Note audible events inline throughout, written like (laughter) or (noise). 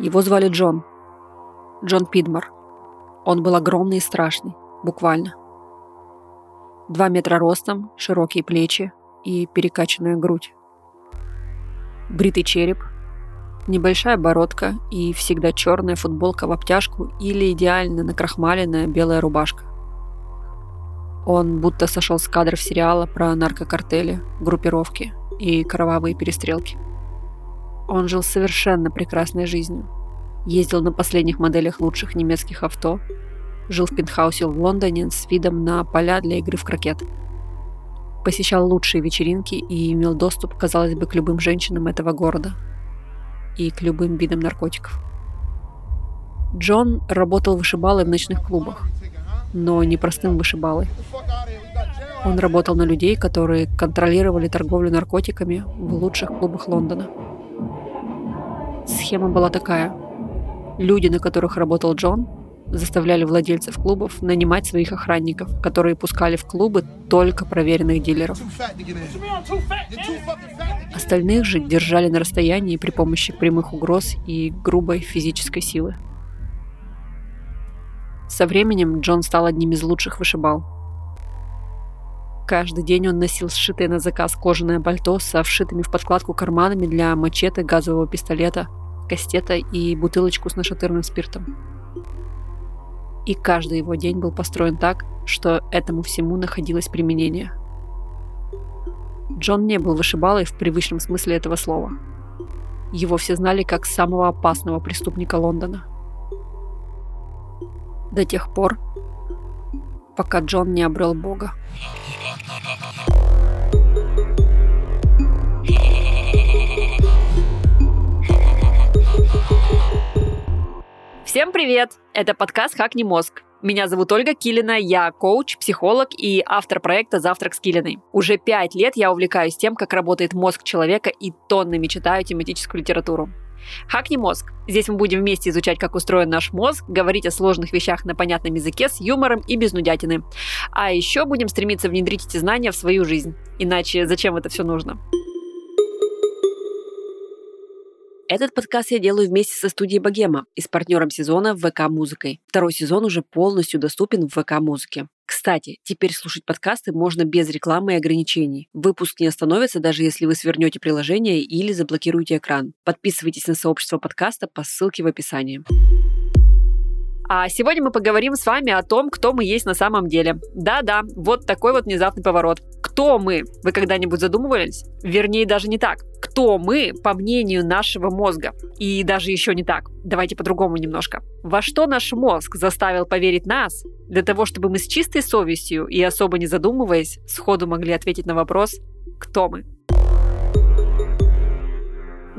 Его звали Джон. Джон Пидмор. Он был огромный и страшный, буквально. Два метра ростом, широкие плечи и перекачанная грудь. Бритый череп, небольшая бородка и всегда черная футболка в обтяжку или идеально накрахмаленная белая рубашка. Он будто сошел с кадров сериала про наркокартели, группировки и кровавые перестрелки. Он жил совершенно прекрасной жизнью. Ездил на последних моделях лучших немецких авто, жил в пентхаусе в Лондоне с видом на поля для игры в крокет. Посещал лучшие вечеринки и имел доступ, казалось бы, к любым женщинам этого города и к любым видам наркотиков. Джон работал вышибалой в ночных клубах, но не простым вышибалой. Он работал на людей, которые контролировали торговлю наркотиками в лучших клубах Лондона. Схема была такая. Люди, на которых работал Джон, заставляли владельцев клубов нанимать своих охранников, которые пускали в клубы только проверенных дилеров. Остальных же держали на расстоянии при помощи прямых угроз и грубой физической силы. Со временем Джон стал одним из лучших вышибал. Каждый день он носил сшитое на заказ кожаное пальто со вшитыми в подкладку карманами для мачете, газового пистолета, кастета и бутылочку с нашатырным спиртом. И каждый его день был построен так, что этому всему находилось применение. Джон не был вышибалой в привычном смысле этого слова. Его все знали как самого опасного преступника Лондона – до тех пор, пока Джон не обрел Бога. Всем привет! Это подкаст «Хакни мозг». Меня зовут Ольга Килина, я коуч, психолог и автор проекта «Завтрак с Килиной». Уже пять лет я увлекаюсь тем, как работает мозг человека и тоннами читаю тематическую литературу. Хакни мозг. Здесь мы будем вместе изучать, как устроен наш мозг, говорить о сложных вещах на понятном языке с юмором и без нудятины. А еще будем стремиться внедрить эти знания в свою жизнь. Иначе зачем это все нужно? Этот подкаст я делаю вместе со студией Богема и с партнером сезона ВК Музыкой. Второй сезон уже полностью доступен в ВК Музыке. Кстати, теперь слушать подкасты можно без рекламы и ограничений. Выпуск не остановится, даже если вы свернете приложение или заблокируете экран. Подписывайтесь на сообщество подкаста по ссылке в описании. А сегодня мы поговорим с вами о том, кто мы есть на самом деле. Да-да, вот такой вот внезапный поворот. Кто мы? Вы когда-нибудь задумывались? Вернее, даже не так. Кто мы, по мнению нашего мозга? И даже еще не так. Давайте по-другому немножко. Во что наш мозг заставил поверить нас, для того, чтобы мы с чистой совестью и особо не задумываясь, сходу могли ответить на вопрос «Кто мы?».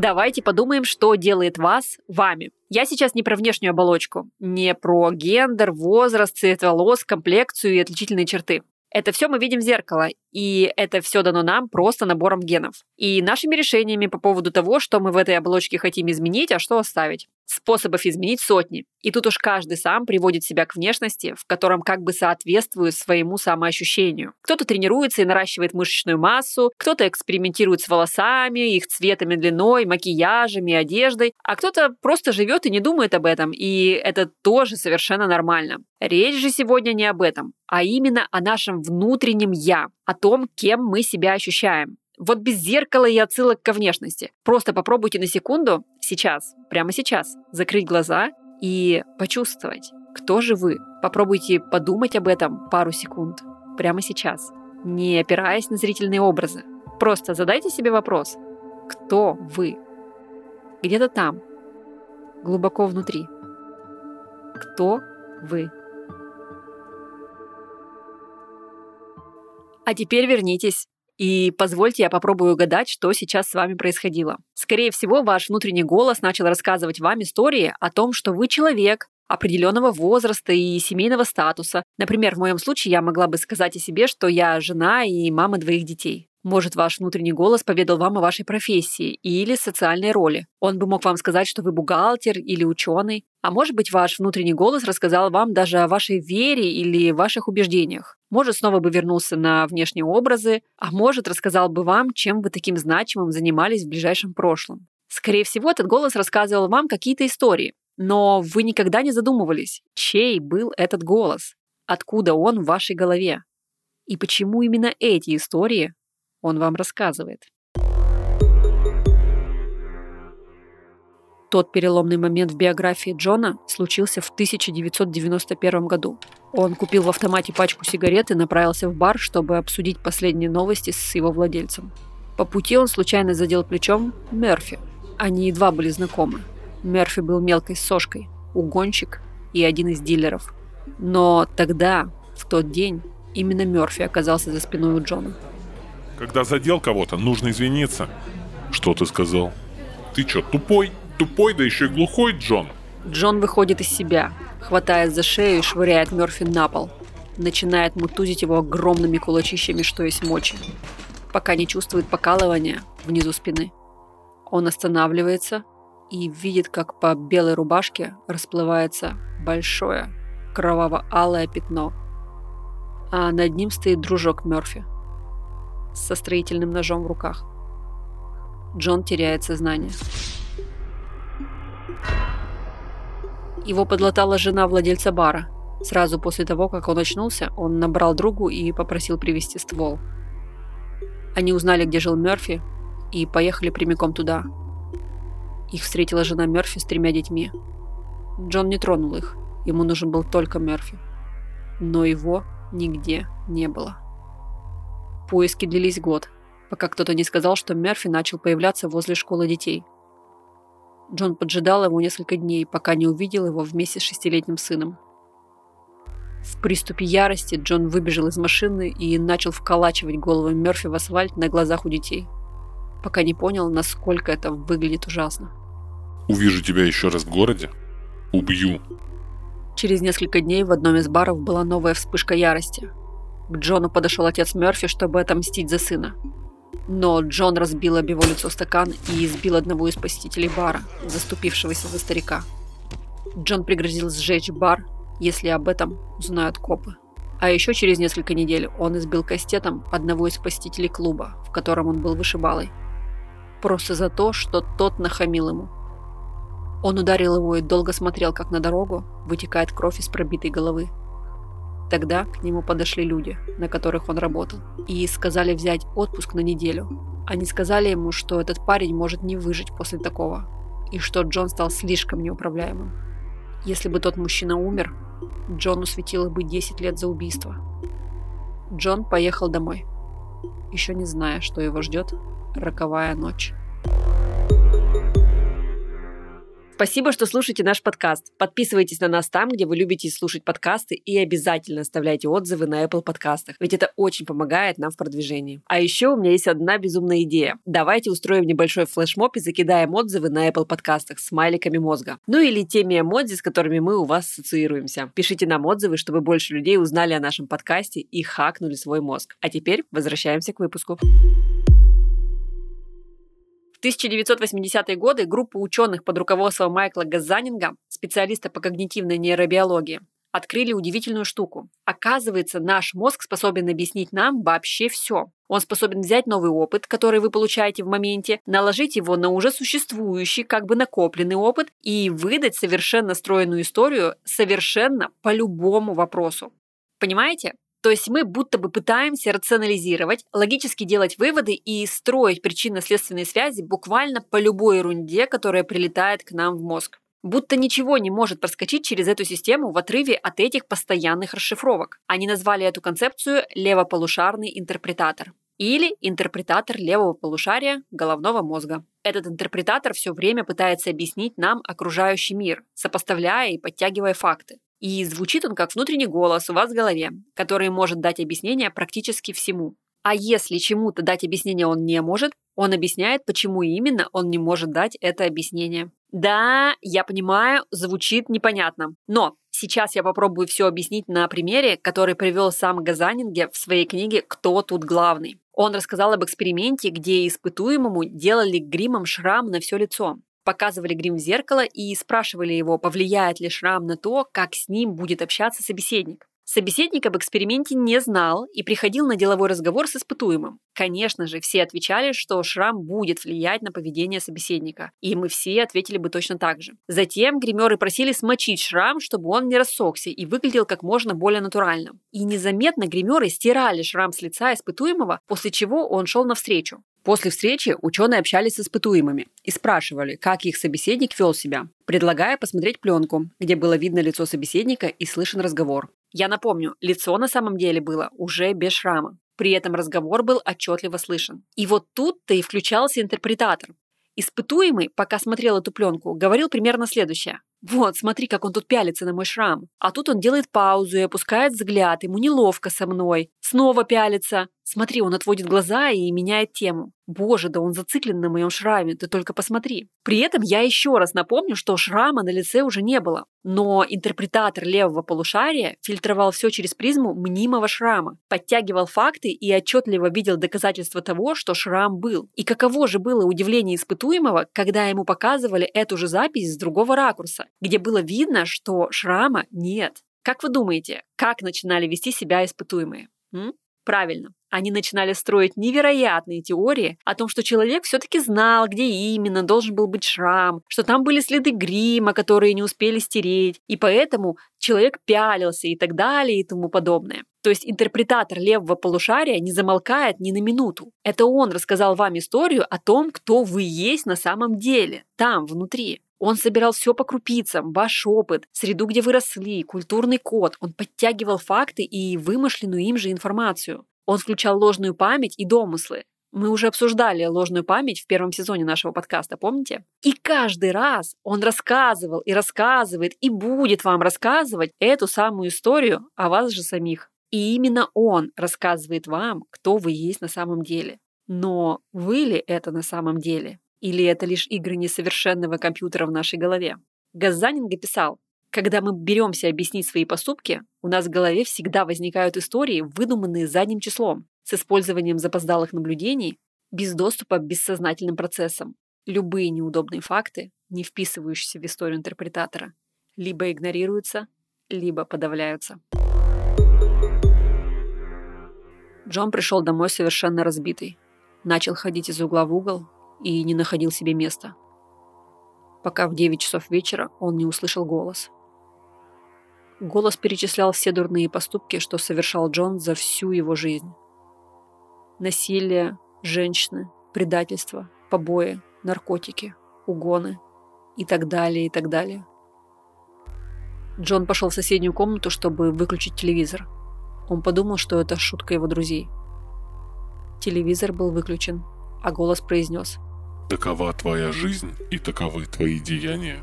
Давайте подумаем, что делает вас вами. Я сейчас не про внешнюю оболочку, не про гендер, возраст, цвет волос, комплекцию и отличительные черты. Это все мы видим в зеркало, и это все дано нам просто набором генов. И нашими решениями по поводу того, что мы в этой оболочке хотим изменить, а что оставить. Способов изменить сотни. И тут уж каждый сам приводит себя к внешности, в котором как бы соответствует своему самоощущению. Кто-то тренируется и наращивает мышечную массу, кто-то экспериментирует с волосами, их цветом и длиной, макияжем и одеждой, а кто-то просто живет и не думает об этом, и это тоже совершенно нормально. Речь же сегодня не об этом, а именно о нашем внутреннем «я», о том, кем мы себя ощущаем. Вот без зеркала и отсылок ко внешности. Просто попробуйте на секунду, сейчас, прямо сейчас, закрыть глаза и почувствовать, кто же вы. Попробуйте подумать об этом пару секунд, прямо сейчас, не опираясь на зрительные образы. Просто задайте себе вопрос, кто вы? Где-то там, глубоко внутри. Кто вы? А теперь вернитесь и позвольте я попробую угадать, что сейчас с вами происходило. Скорее всего, ваш внутренний голос начал рассказывать вам истории о том, что вы человек, определенного возраста и семейного статуса. Например, в моем случае я могла бы сказать о себе, что я жена и мама двоих детей. Может, ваш внутренний голос поведал вам о вашей профессии или социальной роли. Он бы мог вам сказать, что вы бухгалтер или ученый. А может быть, ваш внутренний голос рассказал вам даже о вашей вере или ваших убеждениях. Может, снова бы вернулся на внешние образы, а может, рассказал бы вам, чем вы таким значимым занимались в ближайшем прошлом. Скорее всего, этот голос рассказывал вам какие-то истории, но вы никогда не задумывались, чей был этот голос, откуда он в вашей голове и почему именно эти истории он вам рассказывает. Тот переломный момент в биографии Джона случился в 1991 году. Он купил в автомате пачку сигарет и направился в бар, чтобы обсудить последние новости с его владельцем. По пути он случайно задел плечом Мерфи. Они едва были знакомы. Мерфи был мелкой сошкой, угонщик и один из дилеров. Но тогда, в тот день, именно Мерфи оказался за спиной у Джона. Когда задел кого-то, нужно извиниться. Что ты сказал? Ты что, тупой? Тупой, да еще и глухой, Джон? Джон выходит из себя, хватает за шею и швыряет Мерфи на пол. Начинает мутузить его огромными кулачищами, что есть мочи. Пока не чувствует покалывания внизу спины. Он останавливается и видит, как по белой рубашке расплывается большое кроваво-алое пятно. А над ним стоит дружок Мерфи со строительным ножом в руках. Джон теряет сознание. Его подлатала жена владельца бара. Сразу после того, как он очнулся, он набрал другу и попросил привезти ствол. Они узнали, где жил Мерфи, и поехали прямиком туда. Их встретила жена Мерфи с тремя детьми. Джон не тронул их, ему нужен был только Мерфи. Но его нигде не было. Поиски длились год, пока кто-то не сказал, что Мерфи начал появляться возле школы детей – Джон поджидал его несколько дней, пока не увидел его вместе с шестилетним сыном. В приступе ярости Джон выбежал из машины и начал вколачивать голову Мерфи в асфальт на глазах у детей, пока не понял, насколько это выглядит ужасно. «Увижу тебя еще раз в городе, убью». Через несколько дней в одном из баров была новая вспышка ярости. К Джону подошел отец Мерфи, чтобы отомстить за сына. Но Джон разбил об его лицо стакан и избил одного из посетителей бара, заступившегося за старика. Джон пригрозил сжечь бар, если об этом узнают копы. А еще через несколько недель он избил кастетом одного из посетителей клуба, в котором он был вышибалой. Просто за то, что тот нахамил ему. Он ударил его и долго смотрел, как на дорогу вытекает кровь из пробитой головы. Тогда к нему подошли люди, на которых он работал, и сказали взять отпуск на неделю. Они сказали ему, что этот парень может не выжить после такого, и что Джон стал слишком неуправляемым. Если бы тот мужчина умер, Джону светило бы 10 лет за убийство. Джон поехал домой, еще не зная, что его ждет роковая ночь. Спасибо, что слушаете наш подкаст. Подписывайтесь на нас там, где вы любите слушать подкасты, и обязательно оставляйте отзывы на Apple подкастах, ведь это очень помогает нам в продвижении. А еще у меня есть одна безумная идея. Давайте устроим небольшой флешмоб и закидаем отзывы на Apple подкастах смайликами мозга. Ну или теми эмодзи, с которыми мы у вас ассоциируемся. Пишите нам отзывы, чтобы больше людей узнали о нашем подкасте и хакнули свой мозг. А теперь возвращаемся к выпуску. В 1980-е годы группа ученых под руководством Майкла Газанинга, специалиста по когнитивной нейробиологии, открыли удивительную штуку. Оказывается, наш мозг способен объяснить нам вообще все. Он способен взять новый опыт, который вы получаете в моменте, наложить его на уже существующий, как бы накопленный опыт и выдать совершенно стройную историю совершенно по любому вопросу. Понимаете? То есть мы будто бы пытаемся рационализировать, логически делать выводы и строить причинно-следственные связи буквально по любой ерунде, которая прилетает к нам в мозг. Будто ничего не может проскочить через эту систему в отрыве от этих постоянных расшифровок. Они назвали эту концепцию левополушарный интерпретатор или интерпретатор левого полушария головного мозга. Этот интерпретатор все время пытается объяснить нам окружающий мир, сопоставляя и подтягивая факты. И звучит он как внутренний голос у вас в голове, который может дать объяснение практически всему. А если чему-то дать объяснение он не может, он объясняет, почему именно он не может дать это объяснение. Да, я понимаю, звучит непонятно. Но сейчас я попробую все объяснить на примере, который привел сам Газанинге в своей книге «Кто тут главный?». Он рассказал об эксперименте, где испытуемому делали гримом шрам на все лицо показывали грим в зеркало и спрашивали его, повлияет ли шрам на то, как с ним будет общаться собеседник. Собеседник об эксперименте не знал и приходил на деловой разговор с испытуемым. Конечно же, все отвечали, что шрам будет влиять на поведение собеседника, и мы все ответили бы точно так же. Затем гримеры просили смочить шрам, чтобы он не рассохся и выглядел как можно более натурально. И незаметно гримеры стирали шрам с лица испытуемого, после чего он шел навстречу. После встречи ученые общались с испытуемыми и спрашивали, как их собеседник вел себя, предлагая посмотреть пленку, где было видно лицо собеседника и слышен разговор. Я напомню, лицо на самом деле было уже без шрама. При этом разговор был отчетливо слышен. И вот тут-то и включался интерпретатор. Испытуемый, пока смотрел эту пленку, говорил примерно следующее. Вот, смотри, как он тут пялится на мой шрам. А тут он делает паузу и опускает взгляд, ему неловко со мной. Снова пялится. Смотри, он отводит глаза и меняет тему. Боже, да он зациклен на моем шраме, ты только посмотри. При этом я еще раз напомню, что шрама на лице уже не было. Но интерпретатор левого полушария фильтровал все через призму мнимого шрама, подтягивал факты и отчетливо видел доказательства того, что шрам был. И каково же было удивление испытуемого, когда ему показывали эту же запись с другого ракурса, где было видно, что шрама нет. Как вы думаете, как начинали вести себя испытуемые? М? Правильно, они начинали строить невероятные теории о том, что человек все-таки знал, где именно должен был быть шрам, что там были следы грима, которые не успели стереть, и поэтому человек пялился и так далее и тому подобное. То есть интерпретатор левого полушария не замолкает ни на минуту. Это он рассказал вам историю о том, кто вы есть на самом деле, там, внутри. Он собирал все по крупицам, ваш опыт, среду, где вы росли, культурный код. Он подтягивал факты и вымышленную им же информацию. Он включал ложную память и домыслы. Мы уже обсуждали ложную память в первом сезоне нашего подкаста, помните? И каждый раз он рассказывал и рассказывает и будет вам рассказывать эту самую историю о вас же самих. И именно он рассказывает вам, кто вы есть на самом деле. Но вы ли это на самом деле? Или это лишь игры несовершенного компьютера в нашей голове? Газанинга писал, когда мы беремся объяснить свои поступки, у нас в голове всегда возникают истории, выдуманные задним числом, с использованием запоздалых наблюдений, без доступа к бессознательным процессам. Любые неудобные факты, не вписывающиеся в историю интерпретатора, либо игнорируются, либо подавляются. Джон пришел домой совершенно разбитый. Начал ходить из угла в угол, и не находил себе места. Пока в 9 часов вечера он не услышал голос. Голос перечислял все дурные поступки, что совершал Джон за всю его жизнь. Насилие, женщины, предательство, побои, наркотики, угоны и так далее, и так далее. Джон пошел в соседнюю комнату, чтобы выключить телевизор. Он подумал, что это шутка его друзей. Телевизор был выключен, а голос произнес – Такова твоя жизнь и таковы твои деяния.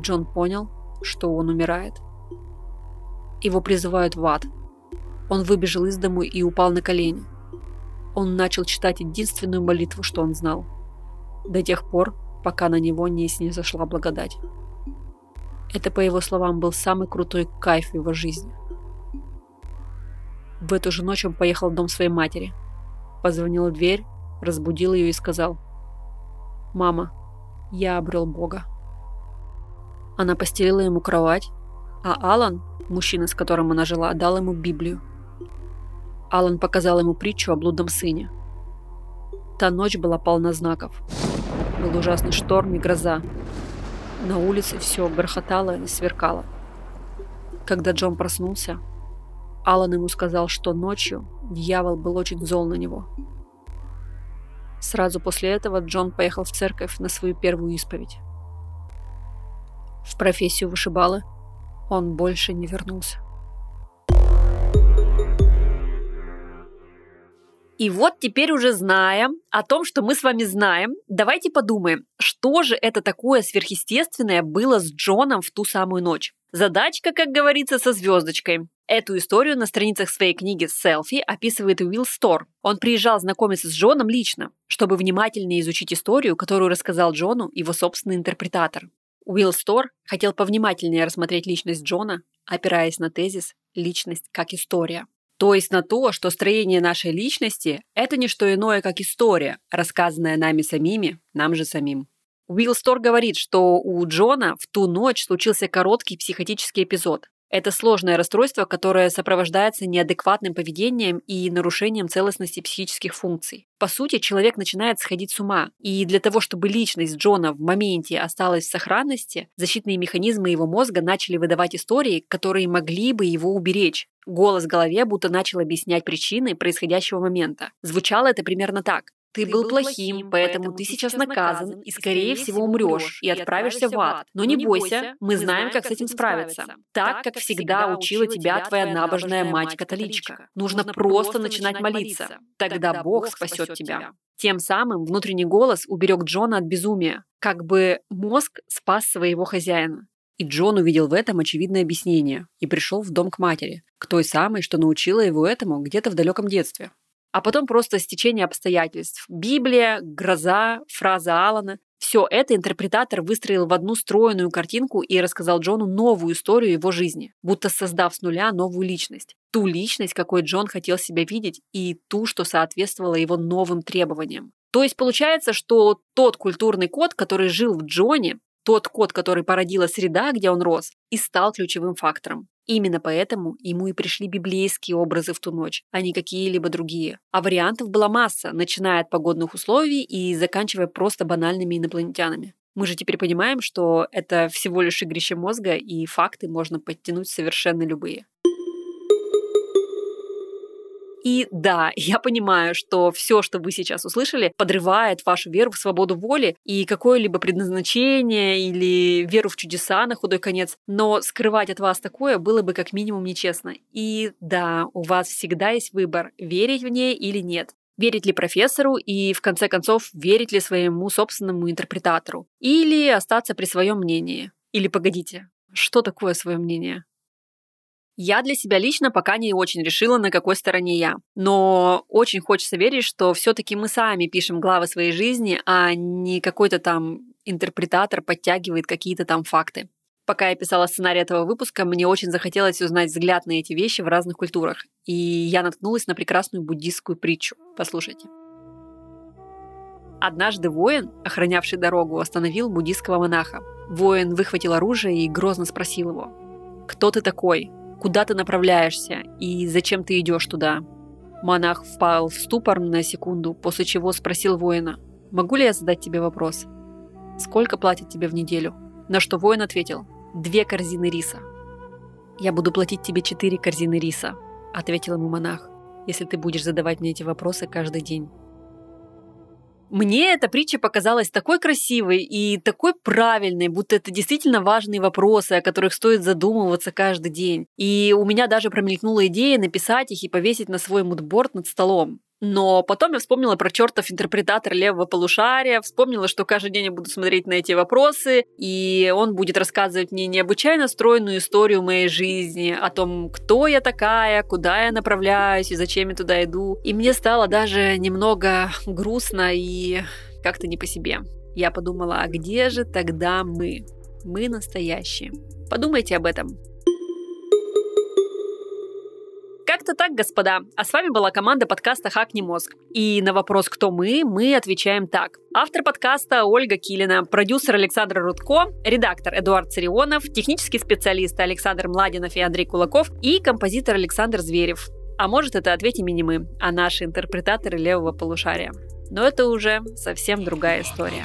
Джон понял, что он умирает. Его призывают в ад. Он выбежал из дому и упал на колени. Он начал читать единственную молитву, что он знал. До тех пор, пока на него не снизошла благодать. Это, по его словам, был самый крутой кайф в его жизни. В эту же ночь он поехал в дом своей матери. Позвонил в дверь, разбудил ее и сказал – «Мама, я обрел Бога». Она постелила ему кровать, а Алан, мужчина, с которым она жила, дал ему Библию. Алан показал ему притчу о блудном сыне. Та ночь была полна знаков. Был ужасный шторм и гроза. На улице все грохотало и сверкало. Когда Джон проснулся, Алан ему сказал, что ночью дьявол был очень зол на него – Сразу после этого Джон поехал в церковь на свою первую исповедь. В профессию вышибалы он больше не вернулся. И вот теперь уже зная о том, что мы с вами знаем, давайте подумаем, что же это такое сверхъестественное было с Джоном в ту самую ночь. Задачка, как говорится, со звездочкой. Эту историю на страницах своей книги «Селфи» описывает Уилл Стор. Он приезжал знакомиться с Джоном лично, чтобы внимательнее изучить историю, которую рассказал Джону его собственный интерпретатор. Уилл Стор хотел повнимательнее рассмотреть личность Джона, опираясь на тезис «личность как история». То есть на то, что строение нашей личности – это не что иное, как история, рассказанная нами самими, нам же самим. Уилл Стор говорит, что у Джона в ту ночь случился короткий психотический эпизод, Это сложное расстройство, которое сопровождается неадекватным поведением и нарушением целостности психических функций. По сути, человек начинает сходить с ума, и для того, чтобы личность Джона в моменте осталась в сохранности, защитные механизмы его мозга начали выдавать истории, которые могли бы его уберечь. Голос в голове будто начал объяснять причины происходящего момента. Звучало это примерно так. Ты, был плохим, поэтому ты сейчас наказан и, скорее всего, умрешь и отправишься в ад. Но не бойся, мы знаем, как с этим справиться. Так, как всегда учила тебя твоя набожная мать-католичка. Нужно просто начинать молиться. Тогда Бог спасет тебя. Тем самым внутренний голос уберег Джона от безумия. Как бы мозг спас своего хозяина. И Джон увидел в этом очевидное объяснение и пришел в дом к матери, к той самой, что научила его этому где-то в далеком детстве а потом просто стечение обстоятельств. Библия, гроза, фраза Алана. Все это интерпретатор выстроил в одну стройную картинку и рассказал Джону новую историю его жизни, будто создав с нуля новую личность. Ту личность, какой Джон хотел себя видеть, и ту, что соответствовала его новым требованиям. То есть получается, что тот культурный код, который жил в Джоне, тот код, который породила среда, где он рос, и стал ключевым фактором. Именно поэтому ему и пришли библейские образы в ту ночь, а не какие-либо другие. А вариантов была масса, начиная от погодных условий и заканчивая просто банальными инопланетянами. Мы же теперь понимаем, что это всего лишь игрище мозга, и факты можно подтянуть совершенно любые. И да, (laughs) я понимаю, что все, что вы сейчас услышали, подрывает вашу веру в свободу воли и какое-либо предназначение или веру в чудеса на худой конец, но скрывать от вас такое было бы как минимум нечестно. И да, у вас всегда есть выбор, верить в ней или нет. Верить ли профессору и, в конце концов, верить ли своему собственному интерпретатору? Или остаться при своем мнении? Или погодите, что такое свое мнение? Я для себя лично пока не очень решила, на какой стороне я. Но очень хочется верить, что все-таки мы сами пишем главы своей жизни, а не какой-то там интерпретатор подтягивает какие-то там факты. Пока я писала сценарий этого выпуска, мне очень захотелось узнать взгляд на эти вещи в разных культурах. И я наткнулась на прекрасную буддистскую притчу. Послушайте. Однажды воин, охранявший дорогу, остановил буддийского монаха. Воин выхватил оружие и грозно спросил его. «Кто ты такой? Куда ты направляешься и зачем ты идешь туда. Монах впал в ступор на секунду, после чего спросил воина, «Могу ли я задать тебе вопрос? Сколько платят тебе в неделю?» На что воин ответил, «Две корзины риса». «Я буду платить тебе четыре корзины риса», — ответил ему монах, «если ты будешь задавать мне эти вопросы каждый день». Мне эта притча показалась такой красивой и такой правильной, будто это действительно важные вопросы, о которых стоит задумываться каждый день. И у меня даже промелькнула идея написать их и повесить на свой мудборд над столом. Но потом я вспомнила про чертов интерпретатор левого полушария, вспомнила, что каждый день я буду смотреть на эти вопросы, и он будет рассказывать мне необычайно стройную историю моей жизни, о том, кто я такая, куда я направляюсь и зачем я туда иду. И мне стало даже немного грустно и как-то не по себе. Я подумала, а где же тогда мы? Мы настоящие. Подумайте об этом. Как-то так, господа. А с вами была команда подкаста «Хакни мозг». И на вопрос «Кто мы?» мы отвечаем так. Автор подкаста Ольга Килина, продюсер Александр Рудко, редактор Эдуард Царионов, технический специалист Александр Младинов и Андрей Кулаков и композитор Александр Зверев. А может, это ответим не мы, а наши интерпретаторы левого полушария. Но это уже совсем другая история.